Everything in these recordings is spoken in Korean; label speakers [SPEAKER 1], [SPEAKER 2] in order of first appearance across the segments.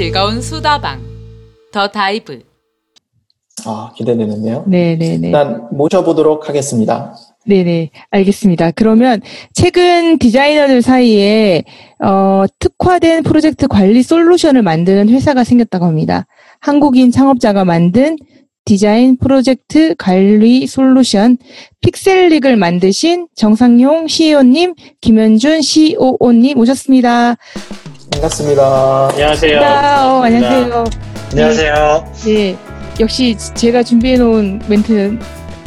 [SPEAKER 1] 즐거운 수다방 The Dive
[SPEAKER 2] 아, 기대되는데요.
[SPEAKER 3] 네네네.
[SPEAKER 2] 일단 모셔보도록 하겠습니다.
[SPEAKER 3] 네네. 알겠습니다. 그러면 최근 디자이너들 사이에, 어, 특화된 프로젝트 관리 솔루션을 만드는 회사가 생겼다고 합니다. 한국인 창업자가 만든 디자인 프로젝트 관리 솔루션 Pixelic을 만드신 정상용 CEO님, 김현준 COO님 오셨습니다.
[SPEAKER 2] 반갑습니다.
[SPEAKER 4] 안녕하세요.
[SPEAKER 3] 어, 안녕하세요.
[SPEAKER 4] 안녕하세요.
[SPEAKER 3] 네. 역시 제가 준비해놓은 멘트는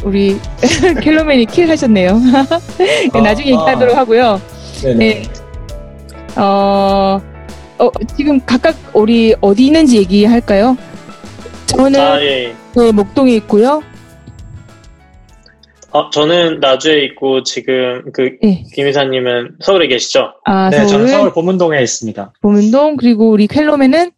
[SPEAKER 3] 우리 켈로맨이 킬 하셨네요. 네, 나중에
[SPEAKER 2] 아,
[SPEAKER 3] 얘기하도록 하고요.
[SPEAKER 2] 네네.
[SPEAKER 3] 네. 어, 어, 지금 각각 우리 어디 있는지 얘기할까요? 저는
[SPEAKER 4] 아, 예.
[SPEAKER 3] 네, 목동에 있고요.
[SPEAKER 4] 어, 저는 나주에 있고 지금 그
[SPEAKER 3] 네.
[SPEAKER 4] 김 이사님은 서울에 계시죠?
[SPEAKER 3] 아,
[SPEAKER 5] 네, 저는
[SPEAKER 3] 서울,
[SPEAKER 5] 서울 보문동에 있습니다.
[SPEAKER 3] 보문동, 그리고 우리 켈로맨은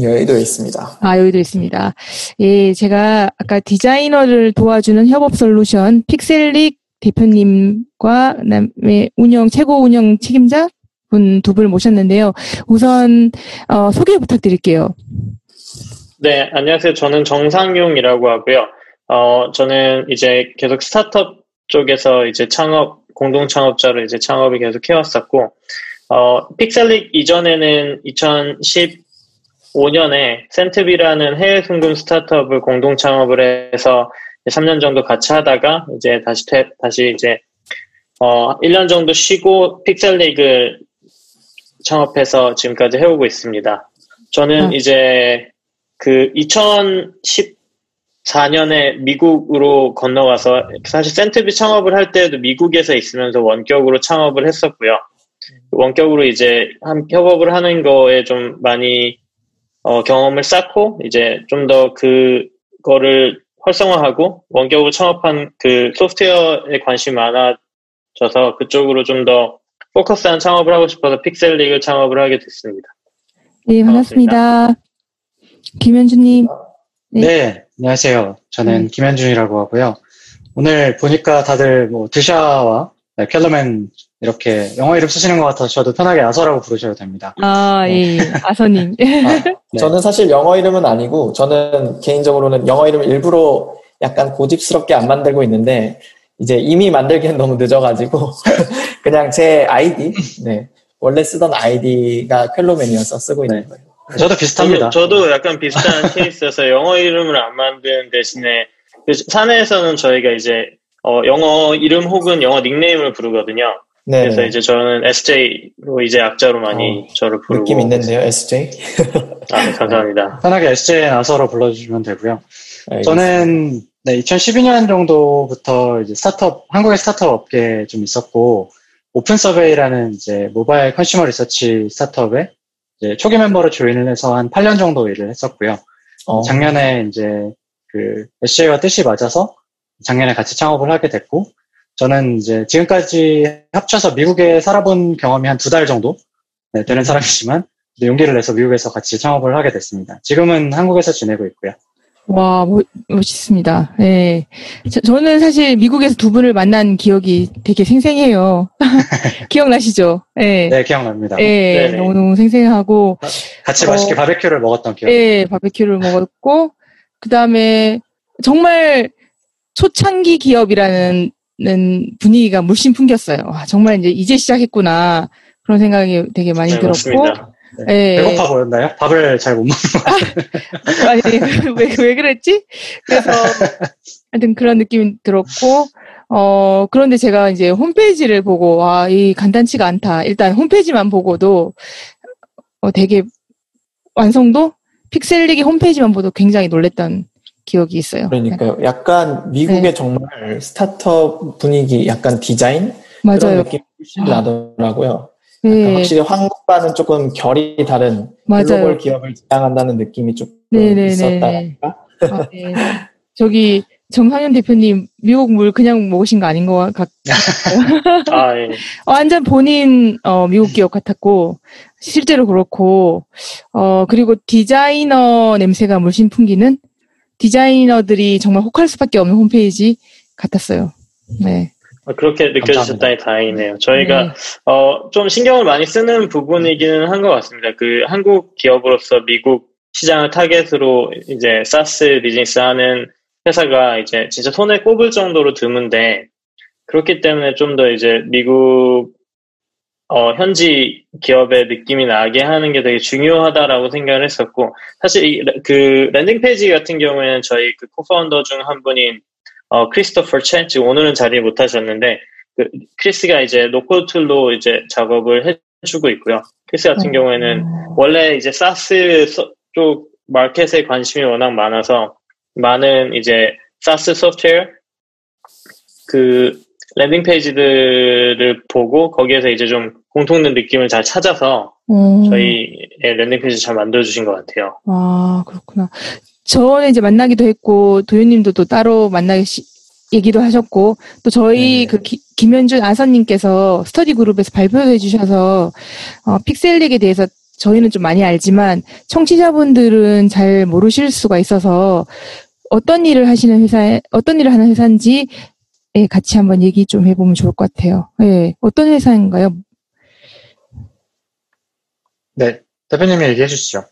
[SPEAKER 2] 여의도에 있습니다.
[SPEAKER 3] 아, 여기도 있습니다. 예, 제가 아까 디자이너를 도와주는 협업 솔루션 픽셀릭 대표님과 그다음에 운영 최고 운영 책임자 분 두 분을 모셨는데요. 우선 어, 소개 부탁드릴게요.
[SPEAKER 4] 네, 안녕하세요. 저는 정상용이라고 하고요. 어, 저는 이제 계속 스타트업 쪽에서 이제 창업, 공동 창업자로 이제 창업을 계속 해왔었고, 어, 픽셀릭 이전에는 2015년에 센트비라는 해외 송금 스타트업을 공동 창업을 해서 3년 정도 같이 하다가 이제 다시, 퇴, 다시 이제, 어, 1년 정도 쉬고 픽셀릭을 창업해서 지금까지 해오고 있습니다. 저는
[SPEAKER 3] 음.
[SPEAKER 4] 이제 그 2014년에 미국으로 건너가서 사실 센트비 창업을 할 때도 미국에서 있으면서 원격으로 창업을 했었고요. 원격으로 이제 한- 협업을 하는 거에 좀 많이 어, 경험을 쌓고 이제 좀 더 그거를 활성화하고 원격으로 창업한 그 소프트웨어에 관심이 많아져서 그쪽으로 좀 더 포커스한 창업을 하고 싶어서 픽셀릭을 창업을 하게 됐습니다.
[SPEAKER 3] 네, 반갑습니다. 김현주님. 네.
[SPEAKER 5] 네, 안녕하세요. 저는
[SPEAKER 3] 음.
[SPEAKER 5] 김현준이라고 하고요. 오늘 보니까 다들 뭐 드샤와 네, 켈러맨 이렇게 영어 이름 쓰시는 것 같아서 저도 편하게 아서라고 부르셔도 됩니다.
[SPEAKER 3] 아, 예, 예. 아서님.
[SPEAKER 5] 아, 네.
[SPEAKER 2] 저는 사실 영어 이름은 아니고, 저는 개인적으로는 영어 이름 일부러 약간 고집스럽게 안 만들고 있는데, 이제 이미 만들기엔 너무 늦어가지고, 그냥 제 아이디, 네. 원래 쓰던 아이디가 퀄로맨이어서 쓰고 있는
[SPEAKER 5] 네.
[SPEAKER 2] 거예요.
[SPEAKER 5] 저도 비슷합니다.
[SPEAKER 4] 저도, 저도 약간 비슷한 케이스여서 영어 이름을 안 만드는 대신에 그 사내에서는 저희가 이제 어, 영어 이름 혹은 영어 닉네임을 부르거든요.
[SPEAKER 2] 네.
[SPEAKER 4] 그래서 이제 저는 SJ로 이제 악자로 많이 저를 부르고
[SPEAKER 2] 느낌 있는데요, SJ.
[SPEAKER 4] 아, 네, 감사합니다.
[SPEAKER 5] 편하게 SJN 아서로 불러주시면 되고요.
[SPEAKER 2] 알겠습니다.
[SPEAKER 5] 저는 네, 2012년 정도부터 이제 스타트업, 한국의 스타트업 업계에 좀 있었고, 오픈 서베이라는 이제 모바일 consumer research 스타트업에 이제 초기 멤버로 join을 해서 한 8년 정도 일을 했었고요.
[SPEAKER 2] 어,
[SPEAKER 5] 작년에 이제 그 SJ와 뜻이 맞아서 작년에 같이 창업을 하게 됐고, 저는 이제 지금까지 합쳐서 미국에 살아본 경험이 한 두 달 정도 네, 되는 사람이지만, 용기를 내서 미국에서 같이 창업을 하게 됐습니다. 지금은 한국에서 지내고 있고요.
[SPEAKER 3] 와, 멋, 멋있습니다. 예. 저, 저는 사실 미국에서 두 분을 만난 기억이 되게 생생해요. 기억나시죠? 예.
[SPEAKER 5] 네, 기억납니다.
[SPEAKER 3] 예,
[SPEAKER 4] 네네.
[SPEAKER 3] 너무너무 생생하고,
[SPEAKER 5] 같이
[SPEAKER 3] 어.
[SPEAKER 5] 맛있게 바베큐를 먹었던 기억.
[SPEAKER 3] 예, 바베큐를 먹었고, 그 다음에 정말 초창기 기업이라는 는 분위기가 물씬 풍겼어요. 와, 정말 이제 이제 시작했구나. 그런 생각이 되게 많이
[SPEAKER 4] 네,
[SPEAKER 3] 들었고,
[SPEAKER 4] 맞습니다.
[SPEAKER 3] 예.
[SPEAKER 5] 배고파 보였나요? 밥을 잘 못 먹는
[SPEAKER 3] 아니, 왜, 왜 그랬지? 그래서, 하여튼 그런 느낌이 들었고, 어, 그런데 제가 이제 홈페이지를 보고, 와, 이 간단치가 않다. 일단 홈페이지만 보고도, 어, 되게, 완성도? 픽셀릭이 홈페이지만 보도 굉장히 놀랬던 기억이 있어요.
[SPEAKER 2] 그러니까요. 약간 미국의
[SPEAKER 3] 네.
[SPEAKER 2] 정말 스타트업 분위기, 약간 디자인? 그런
[SPEAKER 3] 맞아요.
[SPEAKER 2] 느낌이 훨씬 나더라고요.
[SPEAKER 3] 네,
[SPEAKER 2] 확실히 한국과는 조금 결이 다른
[SPEAKER 3] 맞아요.
[SPEAKER 2] 글로벌 기업을 지향한다는 느낌이 조금
[SPEAKER 3] 네네네.
[SPEAKER 2] 있었다.
[SPEAKER 3] 아, 네. 저기, 정상현 대표님, 미국 물 그냥 먹으신 거 아닌 것 같,
[SPEAKER 4] 아, 예.
[SPEAKER 3] 완전 본인 어, 미국 기업 같았고 실제로 그렇고 어 그리고 디자이너 냄새가 물씬 풍기는 디자이너들이 정말 혹할 수밖에 없는 홈페이지 같았어요. 네.
[SPEAKER 4] 어, 그렇게 느껴지셨다니 다행이네요. 저희가
[SPEAKER 3] 네.
[SPEAKER 4] 어, 좀 신경을 많이 쓰는 부분이기는 한 것 같습니다. 그 한국 기업으로서 미국 시장을 타겟으로 이제 SaaS 비즈니스 하는 회사가 이제 진짜 손에 꼽을 정도로 드문데 그렇기 때문에 좀 더 이제 미국 어, 현지 기업의 느낌이 나게 하는 게 되게 중요하다라고 생각을 했었고 사실 이, 랜- 그 landing page 같은 경우에는 저희 그 co-founder 중 한 분인 어, 크리스토퍼 첸 지금 오늘은 자리 못 하셨는데 그 크리스가 이제 no-code tool로 이제 작업을 해주고 있고요. 크리스 같은 경우에는 원래 이제 SaaS 소- 쪽 마켓에 관심이 워낙 많아서 많은 이제 SaaS 소프트웨어 그 landing page들을 보고 거기에서 이제 좀 공통된 느낌을 잘 찾아서
[SPEAKER 3] 어,
[SPEAKER 4] 저희의 landing page 잘 만들어 주신 것 같아요.
[SPEAKER 3] 아, 그렇구나. 저는 이제 만나기도 했고, 도현님도 또 따로 만나기, 시- 얘기도 하셨고, 또 저희
[SPEAKER 2] 네.
[SPEAKER 3] 그 기- 김현준 아서님께서 스터디 그룹에서 발표해 주셔서, 어, 픽셀릭에 대해서 저희는 좀 많이 알지만, 청취자분들은 잘 모르실 수가 있어서, 어떤 일을 하시는 회사에, 어떤 일을 하는 회사인지, 예, 같이 한번 얘기 좀 해보면 좋을 것 같아요. 예, 어떤 회사인가요?
[SPEAKER 5] 네, 대표님이 얘기해 주시죠.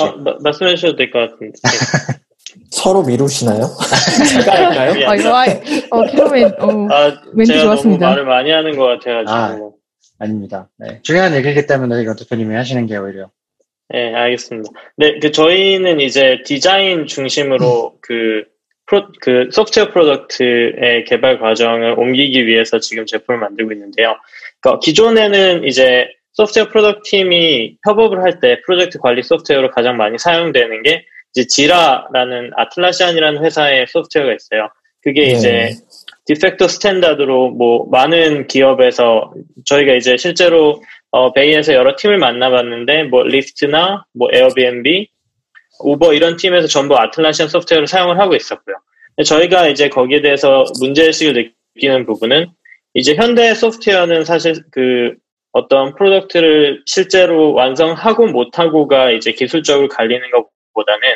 [SPEAKER 4] 어, 마- 말씀해 주셔도 될 것 같은데.
[SPEAKER 2] 서로 미루시나요? 제가 할까요?
[SPEAKER 4] 예.
[SPEAKER 3] 아, 이거, 아, 어, 캐로맨, 어,
[SPEAKER 4] 아,
[SPEAKER 3] 멘트
[SPEAKER 4] 제가
[SPEAKER 3] 좋았습니다.
[SPEAKER 4] 너무 말을 많이 하는 것 같아가지고.
[SPEAKER 5] 아. 아닙니다. 네. 중요한 얘기이기 때문에 이건 대표님이 하시는 게 오히려.
[SPEAKER 4] 네, 알겠습니다. 네, 그 저희는 이제 디자인 중심으로 그, 프로, 그 소프트웨어 product의 개발 과정을 옮기기 위해서 지금 제품을 만들고 있는데요. 그러니까 기존에는 이제 소프트웨어 product 팀이 협업을 할 때 프로젝트 관리 소프트웨어로 가장 많이 사용되는 게 이제 Jira라는 Atlassian이라는 회사의 소프트웨어가 있어요. 그게
[SPEAKER 2] 네.
[SPEAKER 4] 이제 de facto standard로 뭐 많은 기업에서 저희가 이제 실제로 어, Bay에서 여러 팀을 만나봤는데, 뭐, Lyft나, 뭐, Airbnb, Uber 이런 팀에서 전부 Atlassian 소프트웨어를 사용을 하고 있었고요. 저희가 이제 거기에 대해서 문제의식을 느끼는 부분은, 이제 현대 소프트웨어는 사실 그 어떤 product를 실제로 완성하고 못하고가 이제 기술적으로 갈리는 것보다는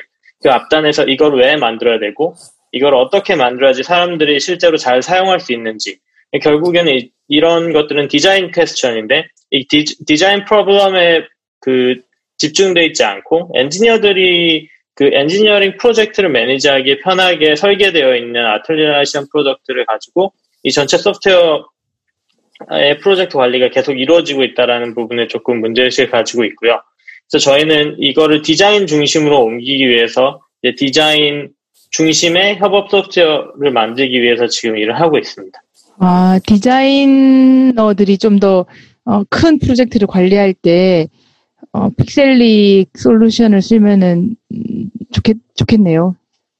[SPEAKER 4] 그 앞단에서 이걸 왜 만들어야 되고, 이걸 어떻게 만들어야지 사람들이 실제로 잘 사용할 수 있는지, 결국에는 이- 이런 것들은 design question인데 이 디, design problem에 그 집중돼 있지 않고 엔지니어들이 그 엔지니어링 프로젝트를 manage하기에 편하게 설계되어 있는 Atlassian product를 가지고 이 전체 소프트웨어의 프로젝트 관리가 계속 이루어지고 있다라는 부분에 조금 문제의식을 가지고 있고요. 그래서 저희는 이거를 디자인 중심으로 옮기기 위해서 디자인 중심의 협업 소프트웨어를 만들기 위해서 지금 일을 하고 있습니다.
[SPEAKER 3] 아, 디자이너들이 좀더 어, 큰 프로젝트를 관리할 때 어, 픽셀릭 솔루션을 쓰면은 음, 좋겠 좋겠네요.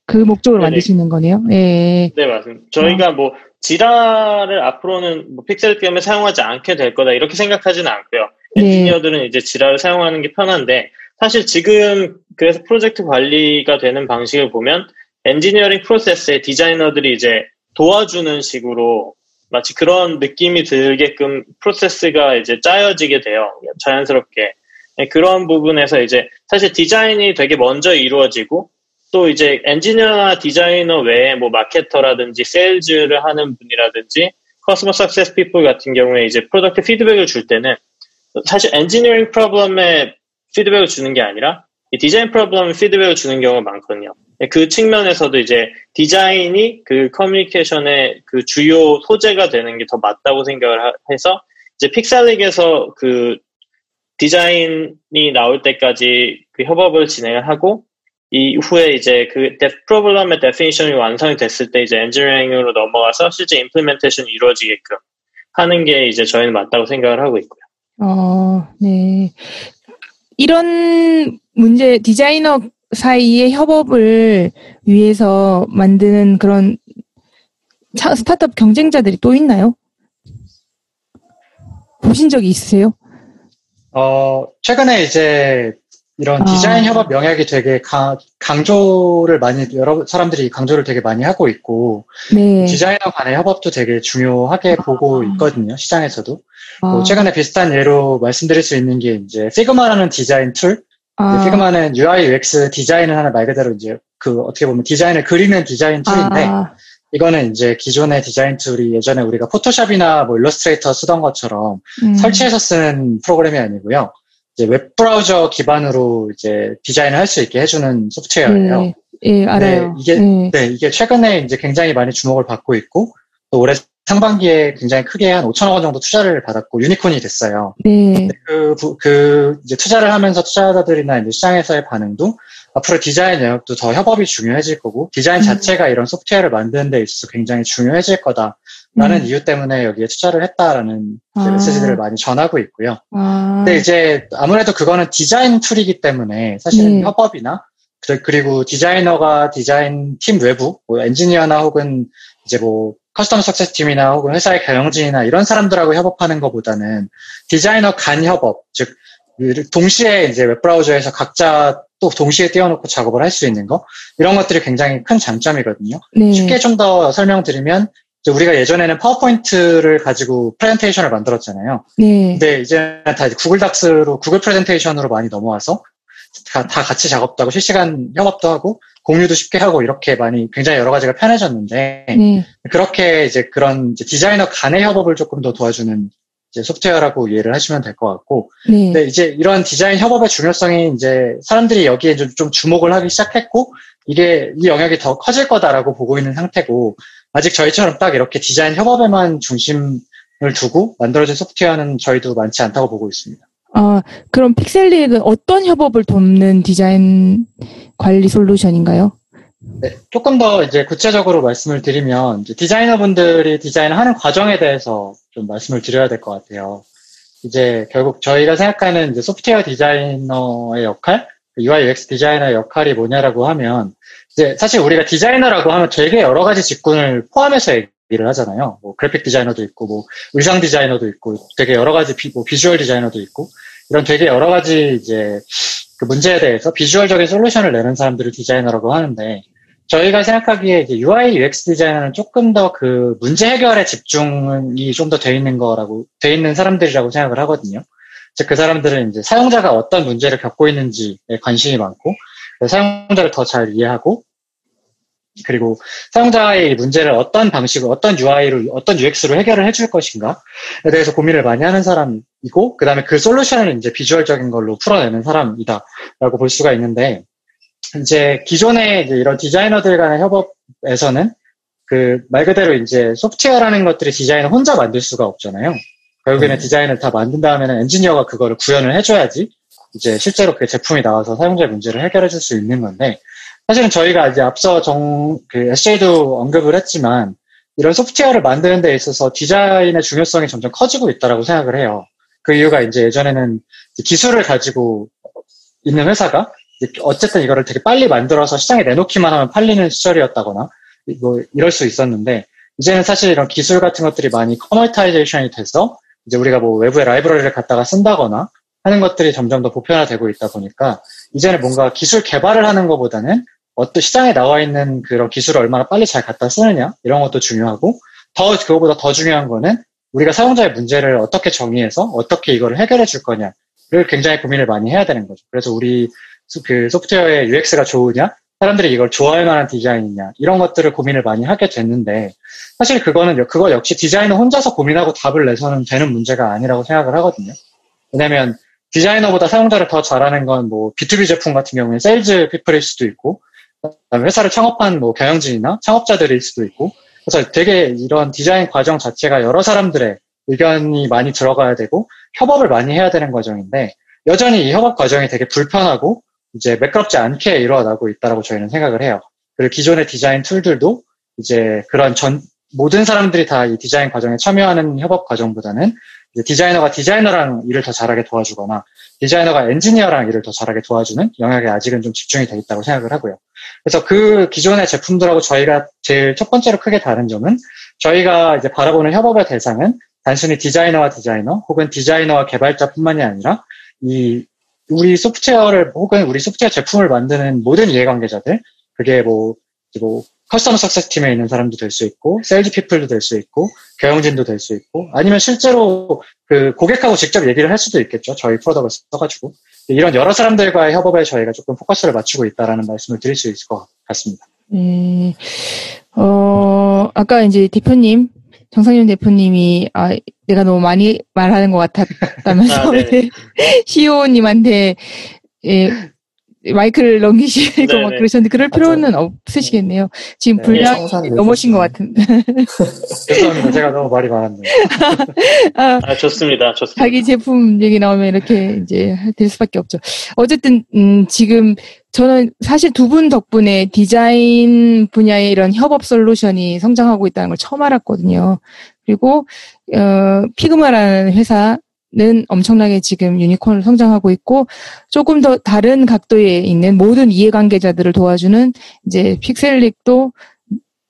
[SPEAKER 3] 그 목적으로
[SPEAKER 4] 네네.
[SPEAKER 3] 만드시는 거네요. 예.
[SPEAKER 4] 네, 맞습니다. 저희가 뭐, 지라를 앞으로는 뭐 픽셀 때문에 사용하지 않게 될 거다, 이렇게 생각하지는 않고요.
[SPEAKER 3] 네.
[SPEAKER 4] 엔지니어들은 이제 지라를 사용하는 게 편한데, 사실 지금 그래서 프로젝트 관리가 되는 방식을 보면, 엔지니어링 프로세스에 디자이너들이 이제 도와주는 식으로 마치 그런 느낌이 들게끔 프로세스가 이제 짜여지게 돼요. 자연스럽게. 네, 그런 부분에서 이제 사실 디자인이 되게 먼저 이루어지고, 또 이제 엔지니어나 디자이너 외에 뭐 마케터라든지 세일즈를 하는 분이라든지 customer success people 같은 경우에 이제 product feedback을 줄 때는 사실 engineering problem에 피드백을 주는 게 아니라 이 design problem에 피드백을 주는 경우가 많거든요. 그 측면에서도 이제 디자인이 그 커뮤니케이션의 그 주요 소재가 되는 게 더 맞다고 생각을 하- 해서 이제 Pixelic에서 그 디자인이 나올 때까지 그 협업을 진행을 하고 이후에 이제 그 데- problem의 definition이 완성이 됐을 때 이제 엔지니어링으로 넘어가서 실제 implementation이 이루어지게끔 하는 게 이제 저희는 맞다고 생각을 하고 있고요.
[SPEAKER 3] 어, 네. 이런 문제 디자이너 사이의 협업을 위해서 만드는 그런 차- 스타트업 경쟁자들이 또 있나요? 보신 적이 있으세요?
[SPEAKER 5] 어, 최근에 이제 이런
[SPEAKER 3] 아.
[SPEAKER 5] 디자인 협업 영역이 되게 강, 강조를 많이, 여러 사람들이 강조를 되게 많이 하고 있고,
[SPEAKER 3] 네.
[SPEAKER 5] 디자이너 간의 협업도 되게 중요하게 보고 있거든요, 시장에서도. 뭐
[SPEAKER 3] 아,
[SPEAKER 5] 최근에 비슷한 예로 말씀드릴 수 있는 게 이제 Figma라는 디자인 tool,
[SPEAKER 3] 아,
[SPEAKER 5] Figma는 UI, UX 디자인을 하는 말 그대로 이제 그 어떻게 보면 디자인을 그리는 디자인 tool인데,
[SPEAKER 3] 아,
[SPEAKER 5] 이거는 이제 기존의 디자인 tool이 예전에 우리가 Photoshop이나 뭐 Illustrator 쓰던 것처럼
[SPEAKER 3] 음.
[SPEAKER 5] 설치해서 쓰는 프로그램이 아니고요. 이제 웹 브라우저 기반으로 이제 디자인을 할 수 있게 해주는 소프트웨어예요.
[SPEAKER 3] 네, 예, 알아요.
[SPEAKER 5] 이게-
[SPEAKER 3] 네.
[SPEAKER 5] 네, 이게 최근에 이제 굉장히 많이 주목을 받고 있고 또 올해 상반기에 굉장히 크게 한 5천억 원 정도 투자를 받았고 유니콘이 됐어요.
[SPEAKER 3] 네.
[SPEAKER 5] 그, 부- 그 이제 투자를 하면서 투자자들이나 이제 시장에서의 반응도 앞으로 디자인 영역도 더 협업이 중요해질 거고 디자인
[SPEAKER 3] 음.
[SPEAKER 5] 자체가 이런 소프트웨어를 만드는 데 있어서 굉장히 중요해질 거다 라는
[SPEAKER 3] 음.
[SPEAKER 5] 이유 때문에 여기에 투자를 했다라는
[SPEAKER 3] 아.
[SPEAKER 5] 메시지들을 많이 전하고 있고요.
[SPEAKER 3] 아,
[SPEAKER 5] 근데 이제 아무래도 그거는 디자인 tool이기 때문에 사실은
[SPEAKER 3] 네.
[SPEAKER 5] 협업이나 그- 그리고 디자이너가 디자인 팀 외부 뭐 엔지니어나 혹은 이제 뭐 customer success 팀이나 혹은 회사의 경영진이나 이런 사람들하고 협업하는 것보다는 디자이너 간 협업 즉 동시에 이제 웹브라우저에서 각자 또 동시에 띄워놓고 작업을 할 수 있는 거 이런 것들이 굉장히 큰 장점이거든요.
[SPEAKER 3] 네.
[SPEAKER 5] 쉽게 좀 더 설명드리면 우리가 예전에는 파워포인트를 가지고 프레젠테이션을 만들었잖아요.
[SPEAKER 3] 네.
[SPEAKER 5] 근데 이제 다 구글 닥스로 구글 프레젠테이션으로 많이 넘어와서 다, 다 같이 작업도 하고 실시간 협업도 하고 공유도 쉽게 하고 이렇게 많이 굉장히 여러 가지가 편해졌는데
[SPEAKER 3] 네.
[SPEAKER 5] 그렇게 이제 그런 이제 디자이너 간의 협업을 조금 더 도와주는 이제 소프트웨어라고 이해를 하시면 될 것 같고
[SPEAKER 3] 네.
[SPEAKER 5] 근데 이제 이런 디자인 협업의 중요성이 이제 사람들이 여기에 좀, 좀 주목을 하기 시작했고 이게 이 영역이 더 커질 거다라고 보고 있는 상태고 아직 저희처럼 딱 이렇게 디자인 협업에만 중심을 두고 만들어진 소프트웨어는 저희도 많지 않다고 보고 있습니다.
[SPEAKER 3] 아, 그럼 픽셀릭은 어떤 협업을 돕는 디자인 관리 솔루션인가요?
[SPEAKER 5] 네, 조금 더 이제 구체적으로 말씀을 드리면 디자이너분들이 디자인을 하는 과정에 대해서 좀 말씀을 드려야 될 것 같아요. 이제 결국 저희가 생각하는 이제 소프트웨어 디자이너의 역할, UI UX 디자이너의 역할이 뭐냐라고 하면 이제 사실 우리가 디자이너라고 하면 되게 여러 가지 직군을 포함해서 얘기를 하잖아요. 뭐 그래픽 디자이너도 있고 뭐 의상 디자이너도 있고 되게 여러 가지 비, 뭐 비주얼 디자이너도 있고 이런 되게 여러 가지 이제 그 문제에 대해서 비주얼적인 솔루션을 내는 사람들을 디자이너라고 하는데 저희가 생각하기에 UI UX 디자이너는 조금 더 그 문제 해결에 집중이 좀 더 돼 있는 거라고 돼 있는 사람들이라고 생각을 하거든요. 즉 그 사람들은 이제 사용자가 어떤 문제를 겪고 있는지에 관심이 많고 사용자를 더 잘 이해하고 그리고 사용자의 이 문제를 어떤 방식으로 어떤 UI로 어떤 UX로 해결을 해줄 것인가에 대해서 고민을 많이 하는 사람이고 그 다음에 그 솔루션을 이제 비주얼적인 걸로 풀어내는 사람이다라고 볼 수가 있는데 이제 기존의 이제 이런 디자이너들 간의 협업에서는 그 말 그대로 이제 소프트웨어라는 것들이 디자인을 혼자 만들 수가 없잖아요. 결국에는 디자인을 다 만든 다음에는 엔지니어가 그거를 구현을 해줘야지 이제 실제로 그 제품이 나와서 사용자의 문제를 해결해 줄 수 있는 건데 사실은 저희가 이제 앞서 정, 그 SJ도 언급을 했지만 이런 소프트웨어를 만드는 데 있어서 디자인의 중요성이 점점 커지고 있다라고 생각을 해요. 그 이유가 이제 예전에는 기술을 가지고 있는 회사가 어쨌든 이거를 되게 빨리 만들어서 시장에 내놓기만 하면 팔리는 시절이었다거나 뭐 이럴 수 있었는데 이제는 사실 이런 기술 같은 것들이 많이 commoditization이 돼서 이제 우리가 뭐 외부의 라이브러리를 갖다가 쓴다거나 하는 것들이 점점 더 보편화되고 있다 보니까 이제는 뭔가 기술 개발을 하는 것보다는 어떤 시장에 나와 있는 그런 기술을 얼마나 빨리 잘 갖다 쓰느냐 이런 것도 중요하고 더 그거보다 더 중요한 거는 우리가 사용자의 문제를 어떻게 정의해서 어떻게 이거를 해결해 줄 거냐를 굉장히 고민을 많이 해야 되는 거죠. 그래서 우리 그 소프트웨어의 UX가 좋으냐 사람들이 이걸 좋아할 만한 디자인이냐 이런 것들을 고민을 많이 하게 됐는데 사실 그거는 그거 역시 디자이너 혼자서 고민하고 답을 내서는 되는 문제가 아니라고 생각을 하거든요. 왜냐하면 디자이너보다 사용자를 더 잘 아는 건 뭐 B2B 제품 같은 경우에 sales people일 수도 있고 회사를 창업한 뭐 경영진이나 창업자들일 수도 있고 그래서 되게 이런 디자인 과정 자체가 여러 사람들의 의견이 많이 들어가야 되고 협업을 많이 해야 되는 과정인데 여전히 이 협업 과정이 되게 불편하고 이제 매끄럽지 않게 일어나고 있다라고 저희는 생각을 해요. 그리고 기존의 디자인 툴들도 이제 그런 전 모든 사람들이 다 이 디자인 과정에 참여하는 협업 과정보다는 디자이너가 디자이너랑 일을 더 잘하게 도와주거나 디자이너가 엔지니어랑 일을 더 잘하게 도와주는 영역에 아직은 좀 집중이 돼 있다고 생각을 하고요. 그래서 그 기존의 제품들하고 저희가 제일 첫 번째로 크게 다른 점은 저희가 이제 바라보는 협업의 대상은 단순히 디자이너와 디자이너 혹은 디자이너와 개발자뿐만이 아니라 이 우리 소프트웨어를 혹은 우리 소프트웨어 제품을 만드는 모든 이해관계자들 그게 뭐, 뭐 customer success 팀에 있는 사람도 될 수 있고 sales people도 될 수 있고 경영진도 될 수 있고 아니면 실제로 그 고객하고 직접 얘기를 할 수도 있겠죠 저희 product를 써가지고 이런 여러 사람들과의 협업에 저희가 조금 포커스를 맞추고 있다라는 말씀을 드릴 수 있을 것 같습니다.
[SPEAKER 3] 네. 어, 아까 이제 대표님, 정상윤 대표님이, 아, 내가 너무 많이 말하는 것 같았다면서,
[SPEAKER 4] 아, 네네.
[SPEAKER 3] CEO님한테, 예, 마이크를 넘기시고 막
[SPEAKER 4] 네네.
[SPEAKER 3] 그러셨는데, 그럴 필요는 없으시겠네요. 지금
[SPEAKER 2] 네,
[SPEAKER 3] 분량 넘으신 것 같은데.
[SPEAKER 5] 죄송합니다. 제가 너무 말이 많았네요.
[SPEAKER 3] 아,
[SPEAKER 4] 아, 좋습니다. 좋습니다.
[SPEAKER 3] 자기 제품 얘기 나오면 이렇게 이제 될 수밖에 없죠. 어쨌든 음 지금 저는 사실 두 분 덕분에 디자인 분야의 이런 협업 솔루션이 성장하고 있다는 걸 처음 알았거든요. 그리고 어 피그마라는 회사 는 엄청나게 지금 유니콘으로 성장하고 있고 조금 더 다른 각도에 있는 모든 이해관계자들을 도와주는 이제 픽셀릭도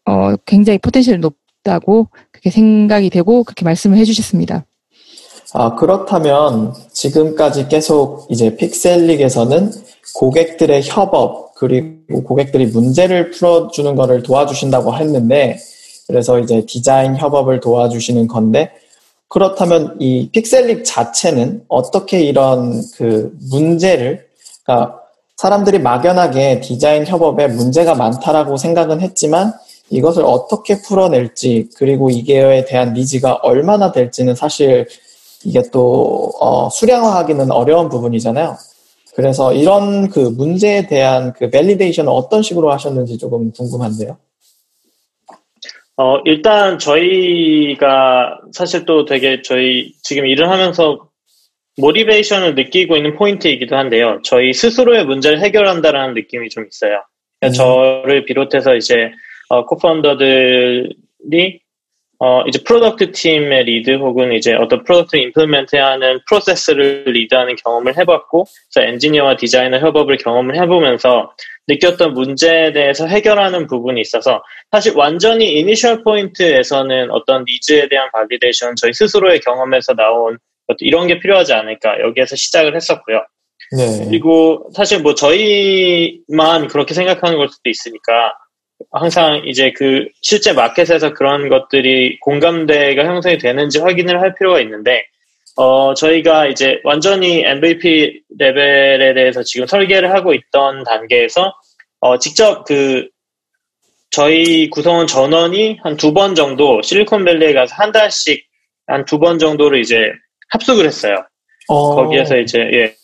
[SPEAKER 3] 어 굉장히 포텐셜이 높다고 그렇게 생각이 되고 그렇게 말씀을 해주셨습니다.
[SPEAKER 2] 아, 그렇다면 지금까지 계속 이제 픽셀릭에서는 고객들의 협업, 그리고 고객들이 문제를 풀어주는 거를 도와주신다고 했는데, 그래서 이제 디자인 협업을 도와주시는 건데, 그렇다면 이 픽셀릭 자체는 어떻게 이런 그 문제를, 그러니까 사람들이 막연하게 디자인 협업에 문제가 많다라고 생각은 했지만, 이것을 어떻게 풀어낼지, 그리고 이게에 대한 니즈가 얼마나 될지는 사실 이게 또 어, 수량화하기는 어려운 부분이잖아요. 그래서 이런 그 문제에 대한 그 validation을 어떤 식으로 하셨는지 조금 궁금한데요.
[SPEAKER 4] 어, 일단 저희가 사실 또 되게 저희 지금 일을 하면서 motivation을 느끼고 있는 포인트이기도 한데요. 저희 스스로의 문제를 해결한다라는 느낌이 좀 있어요. 그러니까
[SPEAKER 2] 음.
[SPEAKER 4] 저를 비롯해서 이제 어, co-founder들이 어, 이제 product 팀의 리드 혹은 이제 어떤 product를 implement 하는 프로세스를 리드하는 경험을 해봤고, 그래서 엔지니어와 디자이너 협업을 경험을 해보면서 느꼈던 문제에 대해서 해결하는 부분이 있어서 사실 완전히 initial point에서는 어떤 needs에 대한 validation 저희 스스로의 경험에서 나온 이런 게 필요하지 않을까 여기에서 시작을 했었고요.
[SPEAKER 2] 네.
[SPEAKER 4] 그리고 사실 뭐 저희만 그렇게 생각하는 걸 수도 있으니까 항상 이제 그 실제 마켓에서 그런 것들이 공감대가 형성이 되는지 확인을 할 필요가 있는데 어 저희가 이제 완전히 MVP 레벨에 대해서 지금 설계를 하고 있던 단계에서 어 직접 그 저희 구성원 전원이 한 두 번 정도 실리콘밸리에 가서 한 달씩 한 두 번 정도를 이제 합숙을 했어요.
[SPEAKER 2] 어,
[SPEAKER 4] 거기에서 이제 예,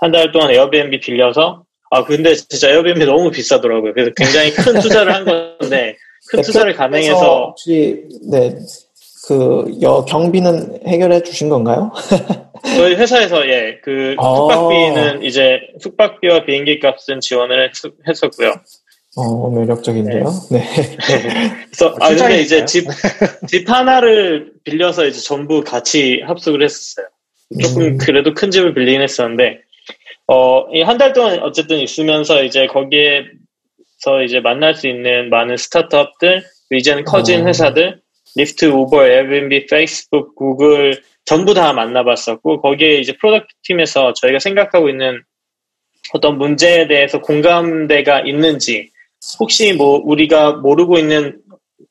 [SPEAKER 4] 한 달 동안 에어비앤비 빌려서 아 근데 진짜 에어비앤비 너무 비싸더라고요. 그래서 굉장히 큰 투자를 한 건데 큰 투자를
[SPEAKER 2] 대표님께서
[SPEAKER 4] 감행해서
[SPEAKER 2] 혹시 네. 그 여, 경비는 해결해 주신 건가요?
[SPEAKER 4] 저희 회사에서 예그
[SPEAKER 2] 아.
[SPEAKER 4] 숙박비는 이제 숙박비와 비행기 값은 지원을 했, 했었고요.
[SPEAKER 2] 어, 매력적인데요. 네.
[SPEAKER 4] 그래서 아 근데. 이제 집집 하나를 빌려서 이제 전부 같이 합숙을 했었어요. 조금
[SPEAKER 2] 음.
[SPEAKER 4] 그래도 큰 집을 빌리긴 했었는데 어 이 한 달 동안 어쨌든 있으면서 이제 거기에서 이제 만날 수 있는 많은 스타트업들 이제는 커진
[SPEAKER 2] 어.
[SPEAKER 4] 회사들 Lyft, Uber, Airbnb, Facebook, Google 전부 다 만나봤었고 거기에 이제 product 팀에서 저희가 생각하고 있는 어떤 문제에 대해서 공감대가 있는지 혹시 뭐 우리가 모르고 있는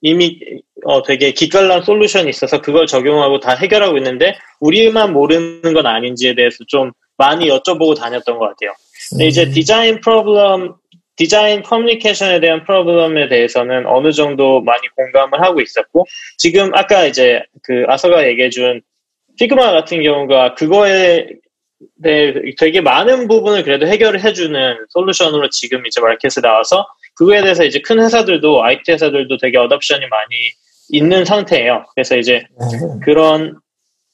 [SPEAKER 4] 이미 어 되게 기깔난 솔루션이 있어서 그걸 적용하고 다 해결하고 있는데 우리만 모르는 건 아닌지에 대해서 좀 많이 여쭤보고 다녔던 것 같아요. 근데 이제
[SPEAKER 2] 음.
[SPEAKER 4] 디자인 프로블럼, 디자인 커뮤니케이션에 대한 프로블럼에 대해서는 어느 정도 많이 공감을 하고 있었고 지금 아까 이제 그 아서가 얘기해준 피그마 같은 경우가 그거에 대해 되게 많은 부분을 그래도 해결을 해주는 솔루션으로 지금 이제 마켓에 나와서 그거에 대해서 이제 큰 회사들도 IT 회사들도 되게 adoption이 많이 있는 상태예요. 그래서 이제
[SPEAKER 2] 네.
[SPEAKER 4] 그런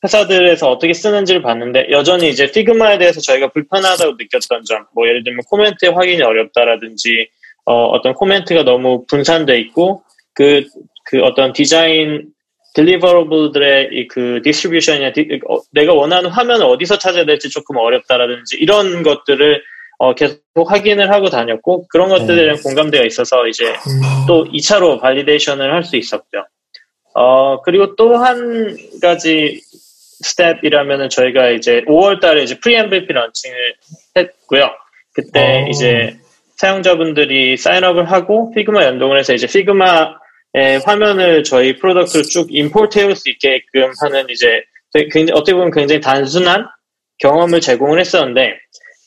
[SPEAKER 4] 회사들에서 어떻게 쓰는지를 봤는데 여전히 이제 Figma에 대해서 저희가 불편하다고 느꼈던 점, 뭐 예를 들면 코멘트 확인이 어렵다라든지 어떤 코멘트가 너무 분산돼 있고 그, 그 어떤 디자인 deliverable들의 이그 distribution이나 디- 어, 내가 원하는 화면을 어디서 찾아야 될지 조금 어렵다라든지 이런 것들을 어, 계속 확인을 하고 다녔고 그런 것들에 대한 공감대가 있어서 이제
[SPEAKER 2] 음.
[SPEAKER 4] 또 2차로 validation을 할 수 있었고요. 어, 그리고 또 한 가지 스텝이라면은 저희가 이제 5월 달에 이제 pre MVP 런칭을 했고요. 그때
[SPEAKER 2] 어.
[SPEAKER 4] 이제 사용자분들이 sign up을 하고 Figma 연동을 해서 이제 Figma의 화면을 저희 product로 쭉 import 해올 수 있게끔 하는 이제 굉장히, 어떻게 보면 굉장히 단순한 경험을 제공을 했었는데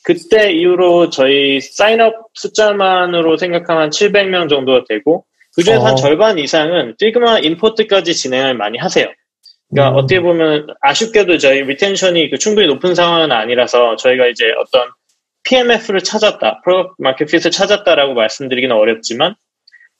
[SPEAKER 4] 그때 이후로 저희 sign up 숫자만으로 생각하면 700명 정도가 되고 그중에서
[SPEAKER 2] 어.
[SPEAKER 4] 한 절반 이상은 Figma import까지 진행을 많이 하세요. 그러니까
[SPEAKER 2] 음.
[SPEAKER 4] 어떻게 보면 아쉽게도 저희 retention이 그 충분히 높은 상황은 아니라서 저희가 이제 어떤 PMF를 찾았다, product market fit을 찾았다라고 말씀드리기는 어렵지만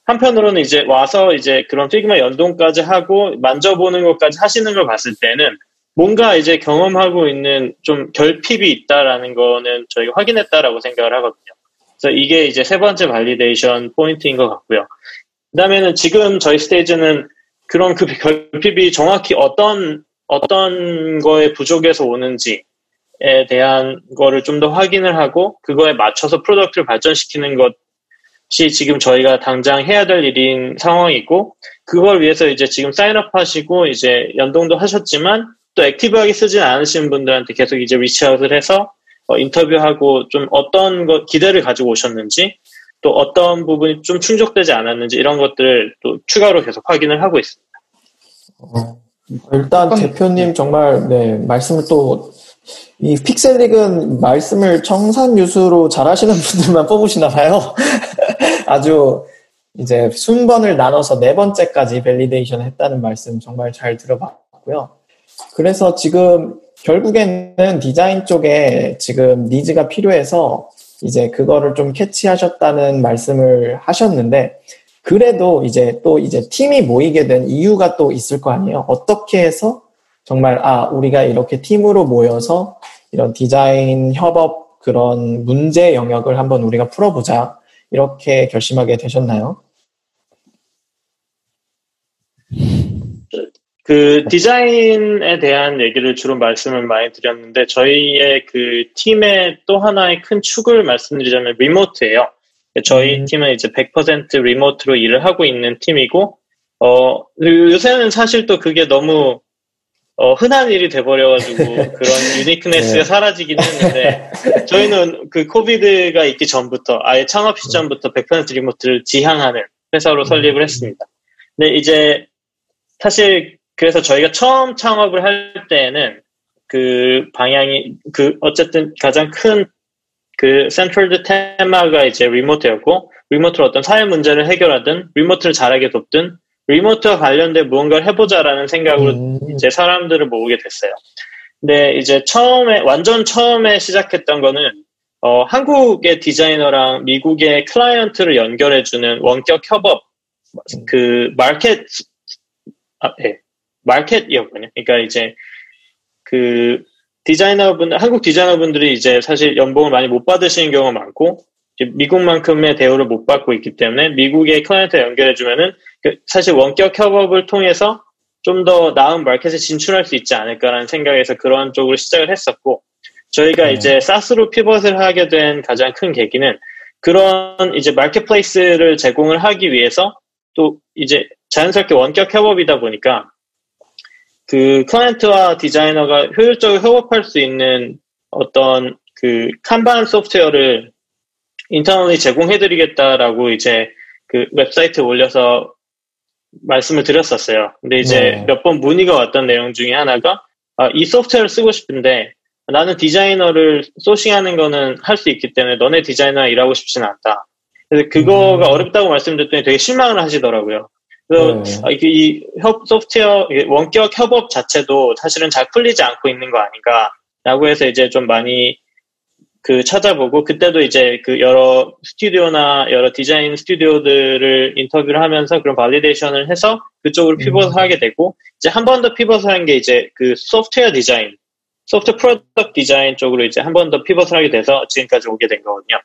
[SPEAKER 4] 한편으로는 이제 와서 이제 그런 Figma 연동까지 하고 만져보는 것까지 하시는 걸 봤을 때는 뭔가 이제 경험하고 있는 좀 결핍이 있다라는 거는 저희가 확인했다라고 생각을 하거든요. 그래서 이게 이제 세 번째 validation point인 것 같고요. 그 다음에는 지금 저희 스테이지는 그런 그 결핍이 정확히 어떤, 어떤 거에 부족해서 오는지에 대한 거를 좀 더 확인을 하고 그거에 맞춰서 product를 발전시키는 것이 지금 저희가 당장 해야 될 일인 상황이고 그걸 위해서 이제 지금 사인업 하시고 이제 연동도 하셨지만 또 액티브하게 쓰진 않으시는 분들한테 계속 이제 리치아웃을 해서 어, 인터뷰하고 좀 어떤 것 기대를 가지고 오셨는지 또 어떤 부분이 좀 충족되지 않았는지 이런 것들을 또 추가로 계속 확인을 하고 있습니다.
[SPEAKER 2] 어, 일단 대표님 정말 네 말씀을 또 이 픽셀릭은 말씀을 청산유수로 잘하시는 분들만 뽑으시나 봐요. 아주 이제 순번을 나눠서 네 번째까지 validation 했다는 말씀 정말 잘 들어봤고요. 그래서 지금 결국에는 디자인 쪽에 지금 needs가 필요해서 이제 그거를 좀 캐치하셨다는 말씀을 하셨는데 그래도 이제 또 이제 팀이 모이게 된 이유가 또 있을 거 아니에요. 어떻게 해서 정말 아 우리가 이렇게 팀으로 모여서 이런 디자인 협업 그런 문제 영역을 한번 우리가 풀어보자 이렇게 결심하게 되셨나요?
[SPEAKER 4] 그 디자인에 대한 얘기를 주로 말씀을 많이 드렸는데 저희의 그 팀의 또 하나의 큰 축을 말씀드리자면 리모트예요. 저희
[SPEAKER 2] 음.
[SPEAKER 4] 팀은 이제 100% 리모트로 일을 하고 있는 팀이고 어 요새는 사실 또 그게 너무 어, 흔한 일이 돼버려가지고 그런 유니크네스가
[SPEAKER 2] 네.
[SPEAKER 4] 사라지긴 했는데 저희는 그 코비드가 있기 전부터 아예 창업 시점부터 100% 리모트를 지향하는 회사로 설립을 했습니다. 근데 이제 사실 그래서 저희가 처음 창업을 할 때는 그 방향이 그 어쨌든 가장 큰 그 센트럴드 테마가 이제 리모트였고 리모트로 어떤 사회 문제를 해결하든 리모트를 잘하게 돕든 리모트와 관련된 무언가를 해보자라는 생각으로
[SPEAKER 2] 음,
[SPEAKER 4] 이제 사람들을 모으게 됐어요. 근데 이제 처음에 완전 처음에 시작했던 거는 어, 한국의 디자이너랑 미국의 클라이언트를 연결해주는 원격 협업 그 마켓 아, 예. 마켓이었거든요. 그러니까 이제 그 디자이너분 한국 디자이너분들이 이제 사실 연봉을 많이 못 받으시는 경우가 많고 이제 미국만큼의 대우를 못 받고 있기 때문에 미국의 클라이언트에 연결해 주면은 그 사실 원격 협업을 통해서 좀 더 나은 마켓에 진출할 수 있지 않을까라는 생각에서 그런 쪽으로 시작을 했었고 저희가
[SPEAKER 2] 네.
[SPEAKER 4] 이제 사스로 피벗을 하게 된 가장 큰 계기는 그런 이제 마켓플레이스를 제공을 하기 위해서 또 이제 자연스럽게 원격 협업이다 보니까 그 클라이언트와 디자이너가 효율적으로 협업할 수 있는 어떤 그 칸반 소프트웨어를 인터널리 제공해드리겠다라고 이제 그 웹사이트에 올려서 말씀을 드렸었어요. 근데 이제
[SPEAKER 2] 네.
[SPEAKER 4] 몇번 문의가 왔던 내용 중에 하나가 아, 이 소프트웨어를 쓰고 싶은데 나는 디자이너를 sourcing하는 거는 할 수 있기 때문에 너네 디자이너랑 일하고 싶지는 않다. 그래서 그거가
[SPEAKER 2] 음.
[SPEAKER 4] 어렵다고 말씀드렸더니 되게 실망을 하시더라고요. 그래서
[SPEAKER 2] 네.
[SPEAKER 4] 아, 이게 이 협, 소프트웨어, 원격 협업 자체도 사실은 잘 풀리지 않고 있는 거 아닌가라고 해서 이제 좀 많이 그 찾아보고 그때도 이제 그 여러 스튜디오나 여러 디자인 스튜디오들을 인터뷰를 하면서 그런 validation을 해서 그쪽으로 pivot을
[SPEAKER 2] 음.
[SPEAKER 4] 하게 되고 이제 한 번 더 pivot을 한 게 이제 그 소프트웨어 디자인, 소프트웨어 product 디자인 쪽으로 이제 한 번 더 pivot을 하게 돼서 지금까지 오게 된 거거든요.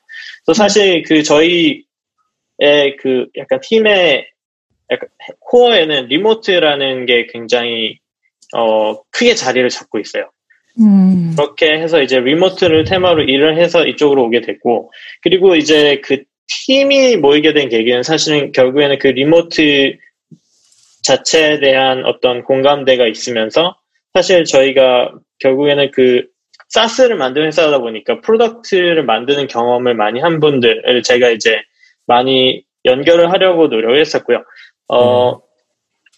[SPEAKER 4] 그래서 사실 그 저희의 그 약간 팀의 약간 core에는 remote라는 게 굉장히 어 크게 자리를 잡고 있어요.
[SPEAKER 3] 음.
[SPEAKER 4] 그렇게 해서 이제 remote를 테마로 일을 해서 이쪽으로 오게 됐고 그리고 이제 그 팀이 모이게 된 계기는 사실은 결국에는 그 remote 자체에 대한 어떤 공감대가 있으면서 사실 저희가 결국에는 그 SaaS를 만드는 회사다 보니까 product를 만드는 경험을 많이 한 분들을 제가 이제 많이 연결을 하려고 노력을 했었고요. 어,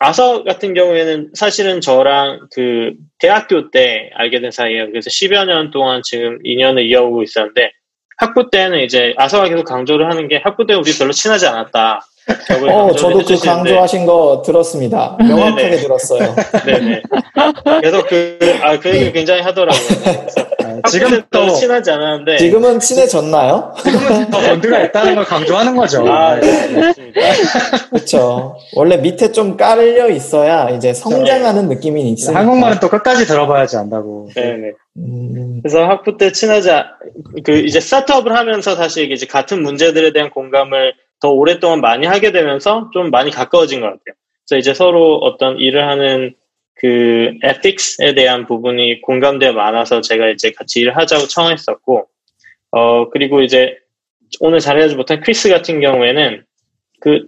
[SPEAKER 4] 아서 같은 경우에는 사실은 저랑 그 대학교 때 알게 된 사이예요. 그래서 10여 년 동안 지금 인연을 이어오고 있었는데 학부 때는 이제 아서가 계속 강조를 하는 게 학부 때 우리 별로 친하지 않았다.
[SPEAKER 2] 어, 저도 그 강조하신 거 들었습니다. 명확하게 네네. 들었어요.
[SPEAKER 4] 네네. 계속 그, 아, 그 얘기를 굉장히 하더라고요. 아, 지금 또 친하지 않았는데.
[SPEAKER 2] 지금은 친해졌나요?
[SPEAKER 5] 지금은 더 본드가 있다는 걸 강조하는 거죠.
[SPEAKER 4] 아, 네.
[SPEAKER 2] 그렇죠. 원래 밑에 좀 깔려 있어야 이제 성장하는 네. 느낌이 있어요.
[SPEAKER 5] 한국말은 또 끝까지 들어봐야지 안다고.
[SPEAKER 4] 네네. 음... 그래서 학부 때 친하지, 그 이제 스타트업을 하면서 사실 이제 같은 문제들에 대한 공감을 더 오랫동안 많이 하게 되면서 좀 많이 가까워진 것 같아요. 그래서 이제 서로 어떤 일을 하는 그 ethics에 대한 부분이 공감대가 많아서 제가 이제 같이 일을 하자고 청했었고, 어, 그리고 이제 오늘 자리하지 못한 크리스 같은 경우에는 그,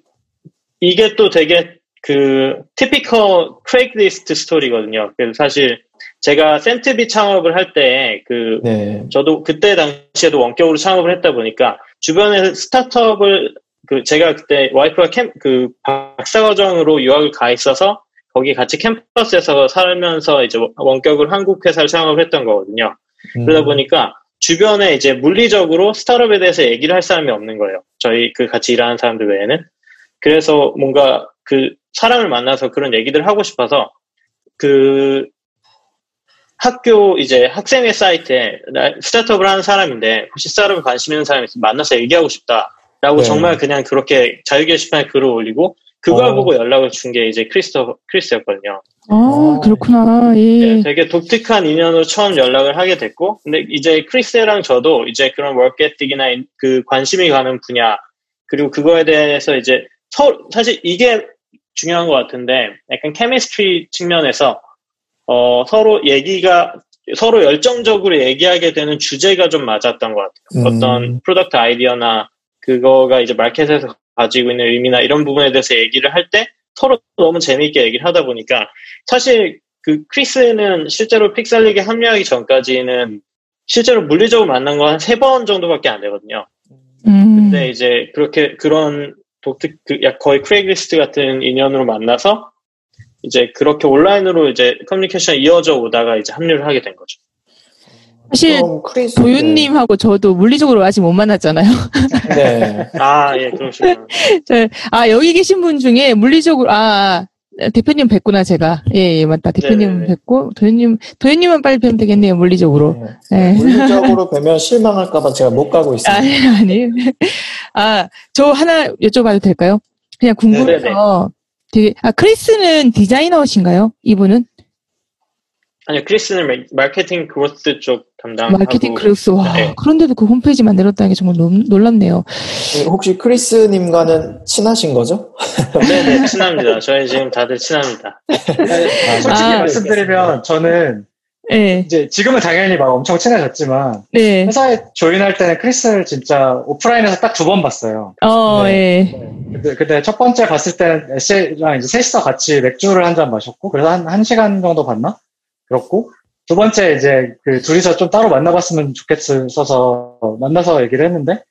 [SPEAKER 4] 이게 또 되게 그, typical Craigslist story거든요. 그래서 사실 제가 센트비 창업을 할 때 그, 네. 저도 그때 당시에도 원격으로 창업을 했다 보니까 주변에 스타트업을 그 제가 그때 와이프가 캠, 그 박사과정으로 유학을 가 있어서 거기 같이 캠퍼스에서 살면서 이제 원격으로 한국 회사를 창업을 했던 거거든요. 음. 그러다 보니까 주변에 이제 물리적으로 스타트업에 대해서 얘기를 할 사람이 없는 거예요. 저희 그 같이 일하는 사람들 외에는. 그래서 뭔가 그 사람을 만나서 그런 얘기들 하고 싶어서 그 학교 이제 학생회 사이트에 스타트업을 하는 사람인데 혹시 스타트업에 관심 있는 사람이 있으면 만나서 얘기하고 싶다. 라고 네. 정말 그냥 그렇게 자유 게시판에 글을 올리고 그걸 어. 보고 연락을 준 게 이제 크리스터 크리스였거든요.
[SPEAKER 3] 아 그렇구나. 예.
[SPEAKER 4] 네, 되게 독특한 인연으로 처음 연락을 하게 됐고, 근데 이제 크리스랑 저도 이제 그런 work ethic이나 그 관심이 가는 분야 그리고 그거에 대해서 이제 서, 사실 이게 중요한 것 같은데 약간 chemistry 측면에서 어, 서로 얘기가 서로 열정적으로 얘기하게 되는 주제가 좀 맞았던 것 같아요. 음. 어떤 product 아이디어나 그거가 이제 마켓에서 가지고 있는 의미나 이런 부분에 대해서 얘기를 할 때 서로 너무 재미있게 얘기를 하다 보니까 사실 그 크리스는 실제로 픽셀릭에 합류하기 전까지는 실제로 물리적으로 만난 거 한 세 번 정도밖에 안 되거든요. 음. 근데 이제 그렇게 그런 독특 그 거의 Craigslist 같은 인연으로 만나서 이제 그렇게 온라인으로 이제 커뮤니케이션이 이어져 오다가 이제 합류를 하게 된 거죠.
[SPEAKER 3] 사실 도윤님하고 저도 물리적으로 아직 못 만났잖아요.
[SPEAKER 4] 네. 아, 예, 그러시구나.
[SPEAKER 3] 아, 여기 계신 분 중에 물리적으로, 아, 대표님 뵙구나, 제가. 예, 예 맞다. 대표님 네 뵙고, 도현님, 도현님은 빨리 뵈면 되겠네요, 물리적으로.
[SPEAKER 2] 네. 네. 물리적으로 뵈면 실망할까봐 제가 못 가고 있습니다.
[SPEAKER 3] 아니, 아니. 아, 저 하나 여쭤봐도 될까요? 그냥 궁금해서 네네. 되게, 아, 크리스는 디자이너신가요? 이분은?
[SPEAKER 4] 아니요, 크리스는 마케팅 그로스 쪽 담당하고
[SPEAKER 3] 마케팅 그로스 와 네. 그런데도 그 홈페이지 만들었다는 게 정말 놀 랍네요.
[SPEAKER 2] 혹시 크리스님과는 친하신 거죠?
[SPEAKER 4] 네네 친합니다. 저희 지금 다들 친합니다.
[SPEAKER 5] 아, 솔직히 아, 말씀드리면 저는 네. 이제 지금은 당연히 막 엄청 친해졌지만 네. 회사에 조인할 때는 크리스를 진짜 오프라인에서 딱 두 번 봤어요.
[SPEAKER 3] 어, 네. 예.
[SPEAKER 5] 근데, 근데 첫 번째 봤을 때는 에세이랑 이제 셋이서 같이 맥주를 한 잔 마셨고 그래서 한, 한 시간 정도 봤나? 그렇고 두 번째 이제 그 둘이서 좀 따로 만나봤으면 좋겠어서 만나서 얘기를 했는데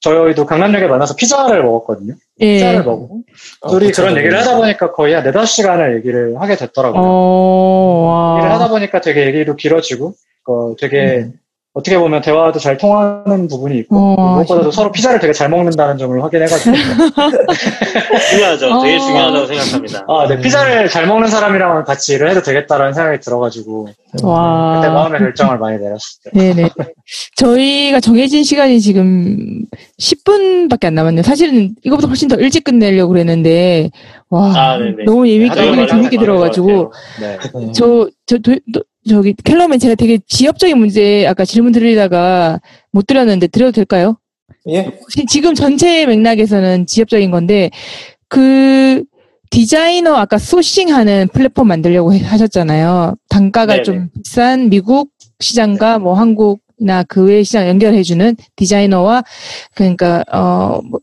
[SPEAKER 5] 저희도 강남역에 만나서 피자를 먹었거든요. 예. 피자를 먹고 어, 둘이 그쵸, 그런 얘기를 하다 보니까 거의 한 네다섯 시간을 얘기를 하게 됐더라고요. 어, 얘기를 하다 보니까 되게 얘기도 길어지고 어, 되게 음. 어떻게 보면 대화도 잘 통하는 부분이 있고 어, 무엇보다도. 서로 피자를 되게 잘 먹는다는 점을 확인해가지고
[SPEAKER 4] 중요하죠. 되게 어. 중요하다고 생각합니다.
[SPEAKER 5] 아, 네 피자를 잘 먹는 사람이랑 같이 일을 해도 되겠다라는 생각이 들어가지고 와. 그때 마음의 결정을 많이 내렸었죠.
[SPEAKER 3] 네네. 저희가 정해진 시간이 지금 10분밖에 안 남았네요. 사실은 이거보다 훨씬 더 일찍 끝내려고 그랬는데 와 아, 너무 재밌게 재밌게 들어가지고 네. 저저 저, 저, 저기 켈러맨 제가 되게 지엽적인 문제 아까 질문 드리다가 못 드렸는데 드려도 될까요?
[SPEAKER 2] 예.
[SPEAKER 3] 지금 전체 맥락에서는 지엽적인 건데 그 디자이너 아까 소싱하는 플랫폼 만들려고 하셨잖아요. 단가가 네네. 좀 비싼 미국 시장과 뭐 한국이나 그 외 시장 연결해주는 디자이너와 그러니까 어 뭐,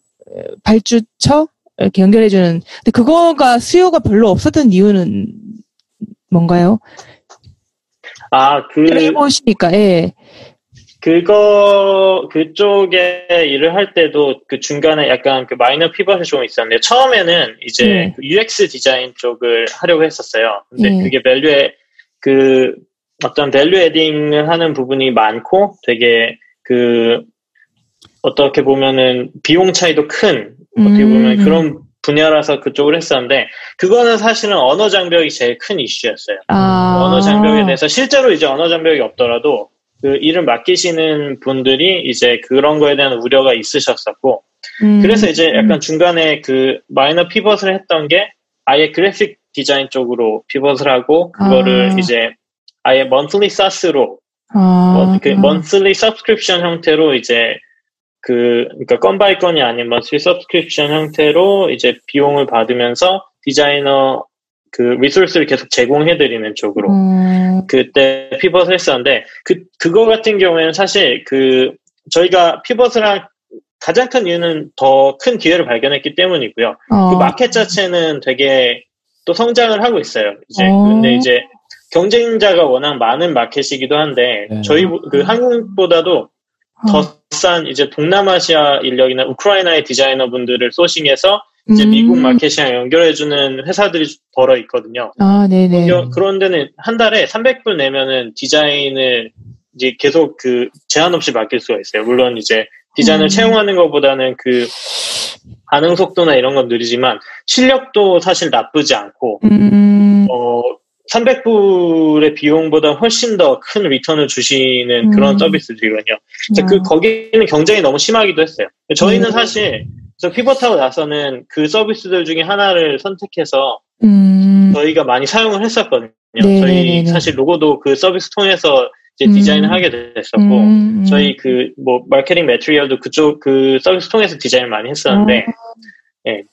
[SPEAKER 3] 발주처 이렇게 연결해주는. 근데 그거가 수요가 별로 없었던 이유는 뭔가요?
[SPEAKER 4] 아, 그.
[SPEAKER 3] 해보시니까, 예.
[SPEAKER 4] 그거 그쪽에 일을 할 때도 그 중간에 약간 그 minor pivot이 좀 있었는데 처음에는 이제
[SPEAKER 3] 네.
[SPEAKER 4] 그 UX 디자인 쪽을 하려고 했었어요. 근데
[SPEAKER 3] 네.
[SPEAKER 4] 그게 value에 그 어떤 value adding을 하는 부분이 많고 되게 그 어떻게 보면은 비용 차이도 큰 어떻게 보면
[SPEAKER 3] 음.
[SPEAKER 4] 그런 분야라서 그쪽을 했었는데 그거는 사실은 언어 장벽이 제일 큰 이슈였어요.
[SPEAKER 3] 아.
[SPEAKER 4] 언어 장벽에 대해서 실제로 이제 언어 장벽이 없더라도 그 일을 맡기시는 분들이 이제 그런 거에 대한 우려가 있으셨었고
[SPEAKER 3] 음.
[SPEAKER 4] 그래서 이제 약간 중간에 그 마이너 피벗을 했던 게 아예 그래픽 디자인 쪽으로 피벗을 하고 그거를
[SPEAKER 3] 아.
[SPEAKER 4] 이제 아예 monthly SaaS로
[SPEAKER 3] 아.
[SPEAKER 4] 뭐, 그 monthly subscription 형태로 이제 그 그러니까 건 by 건이 아닌 monthly subscription 형태로 이제 비용을 받으면서 디자이너 그 resource를 계속 제공해 드리는 쪽으로
[SPEAKER 3] 음.
[SPEAKER 4] 그때 pivot을 했었는데 그 그거 같은 경우에는 사실 그 저희가 pivot을 한 가장 큰 이유는 더 큰 기회를 발견했기 때문이고요.
[SPEAKER 3] 어.
[SPEAKER 4] 그 마켓 자체는 되게 또 성장을 하고 있어요. 이제
[SPEAKER 3] 어.
[SPEAKER 4] 근데 이제 경쟁자가 워낙 많은 마켓이기도 한데
[SPEAKER 2] 네.
[SPEAKER 4] 저희 그 한국보다도
[SPEAKER 3] 어.
[SPEAKER 4] 더싼 이제 동남아시아 인력이나 우크라이나의 디자이너 분들을 소싱해서 이제
[SPEAKER 3] 음.
[SPEAKER 4] 미국 마켓이랑 연결해주는 회사들이 더러 있거든요.
[SPEAKER 3] 아, 네네.
[SPEAKER 4] 여- 그런 데는 한 달에 300불 내면은 디자인을 이제 계속 그 제한 없이 맡길 수가 있어요. 물론 이제 디자인을
[SPEAKER 3] 음.
[SPEAKER 4] 채용하는 것보다는 그 반응 속도나 이런 건 느리지만 실력도 사실 나쁘지 않고
[SPEAKER 3] 음.
[SPEAKER 4] 어 300불의 비용보다 훨씬 더 큰 return을 주시는 그런
[SPEAKER 3] 음.
[SPEAKER 4] 서비스들이거든요. 그래서 그 거기는 경쟁이 너무 심하기도 했어요. 저희는
[SPEAKER 3] 음.
[SPEAKER 4] 사실 저 pivot하고 나서는 그 서비스들 중에 하나를 선택해서
[SPEAKER 3] 음.
[SPEAKER 4] 저희가 많이 사용을 했었거든요.
[SPEAKER 3] 네네네네.
[SPEAKER 4] 저희 사실 로고도 그 서비스 통해서 이제
[SPEAKER 3] 음.
[SPEAKER 4] 디자인을 하게 됐었고
[SPEAKER 3] 음.
[SPEAKER 4] 저희 그 뭐 마케팅 material도 그쪽 그 서비스 통해서 디자인을 많이 했었는데
[SPEAKER 3] 네.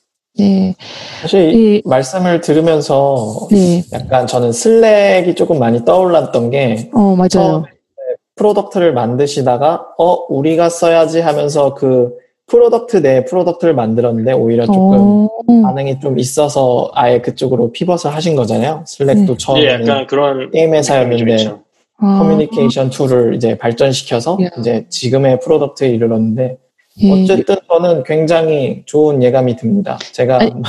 [SPEAKER 2] 사실
[SPEAKER 3] 이-
[SPEAKER 2] 말씀을 들으면서
[SPEAKER 3] 네.
[SPEAKER 2] 약간 저는 Slack이 조금 많이 떠올랐던 게
[SPEAKER 3] 어, 맞아요.
[SPEAKER 2] 처음에 product를 만드시다가 어 우리가 써야지 하면서 그 product 내 product를 만들었는데 오히려 조금
[SPEAKER 3] 어.
[SPEAKER 2] 반응이 좀 있어서 아예 그쪽으로 pivot을 하신 거잖아요. Slack도
[SPEAKER 3] 네.
[SPEAKER 4] 이제
[SPEAKER 2] 처음에는
[SPEAKER 4] 약간 그런
[SPEAKER 2] 게임 회사였는데.
[SPEAKER 3] 아.
[SPEAKER 2] 커뮤니케이션 tool을 이제 발전시켜서
[SPEAKER 3] 야.
[SPEAKER 2] 이제 지금의 product에 이르렀는데
[SPEAKER 3] 예.
[SPEAKER 2] 어쨌든 저는 굉장히 좋은 예감이 듭니다. 제가. 뭐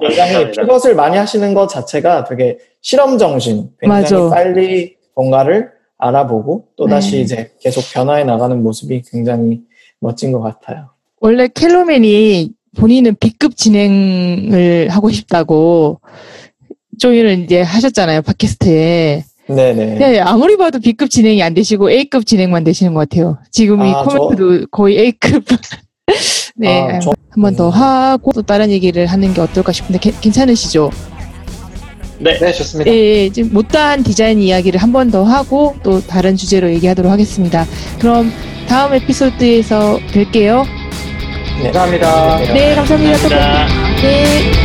[SPEAKER 2] 굉장히
[SPEAKER 4] 감사합니다.
[SPEAKER 2] 피벗을 많이 하시는 것 자체가 되게 실험 정신, 굉장히
[SPEAKER 3] 맞아.
[SPEAKER 2] 빨리 뭔가를 알아보고 또 다시
[SPEAKER 3] 네.
[SPEAKER 2] 이제 계속 변화해 나가는 모습이 굉장히 멋진 것 같아요.
[SPEAKER 3] 원래 켈로맨이 본인은 B급 진행을 하고 싶다고 조인을 이제 하셨잖아요, 팟캐스트에.
[SPEAKER 2] 네네.
[SPEAKER 3] 네, 아무리 봐도 B급 진행이 안 되시고 A급 진행만 되시는 것 같아요. 지금 이
[SPEAKER 2] 아,
[SPEAKER 3] 코멘트도 거의 A급. 네,
[SPEAKER 2] 아, 저-
[SPEAKER 3] 한번 더 하고 또 다른 얘기를 하는 게 어떨까 싶은데 게- 괜찮으시죠?
[SPEAKER 4] 네,
[SPEAKER 5] 네, 좋습니다.
[SPEAKER 3] 예, 예, 지금 못다한 디자인 이야기를 한 번 더 하고 또 다른 주제로 얘기하도록 하겠습니다. 그럼 다음 에피소드에서 뵐게요.
[SPEAKER 2] 네.
[SPEAKER 5] 감사합니다.
[SPEAKER 3] 네, 감사합니다. 또
[SPEAKER 4] 감사합니다.
[SPEAKER 3] 네.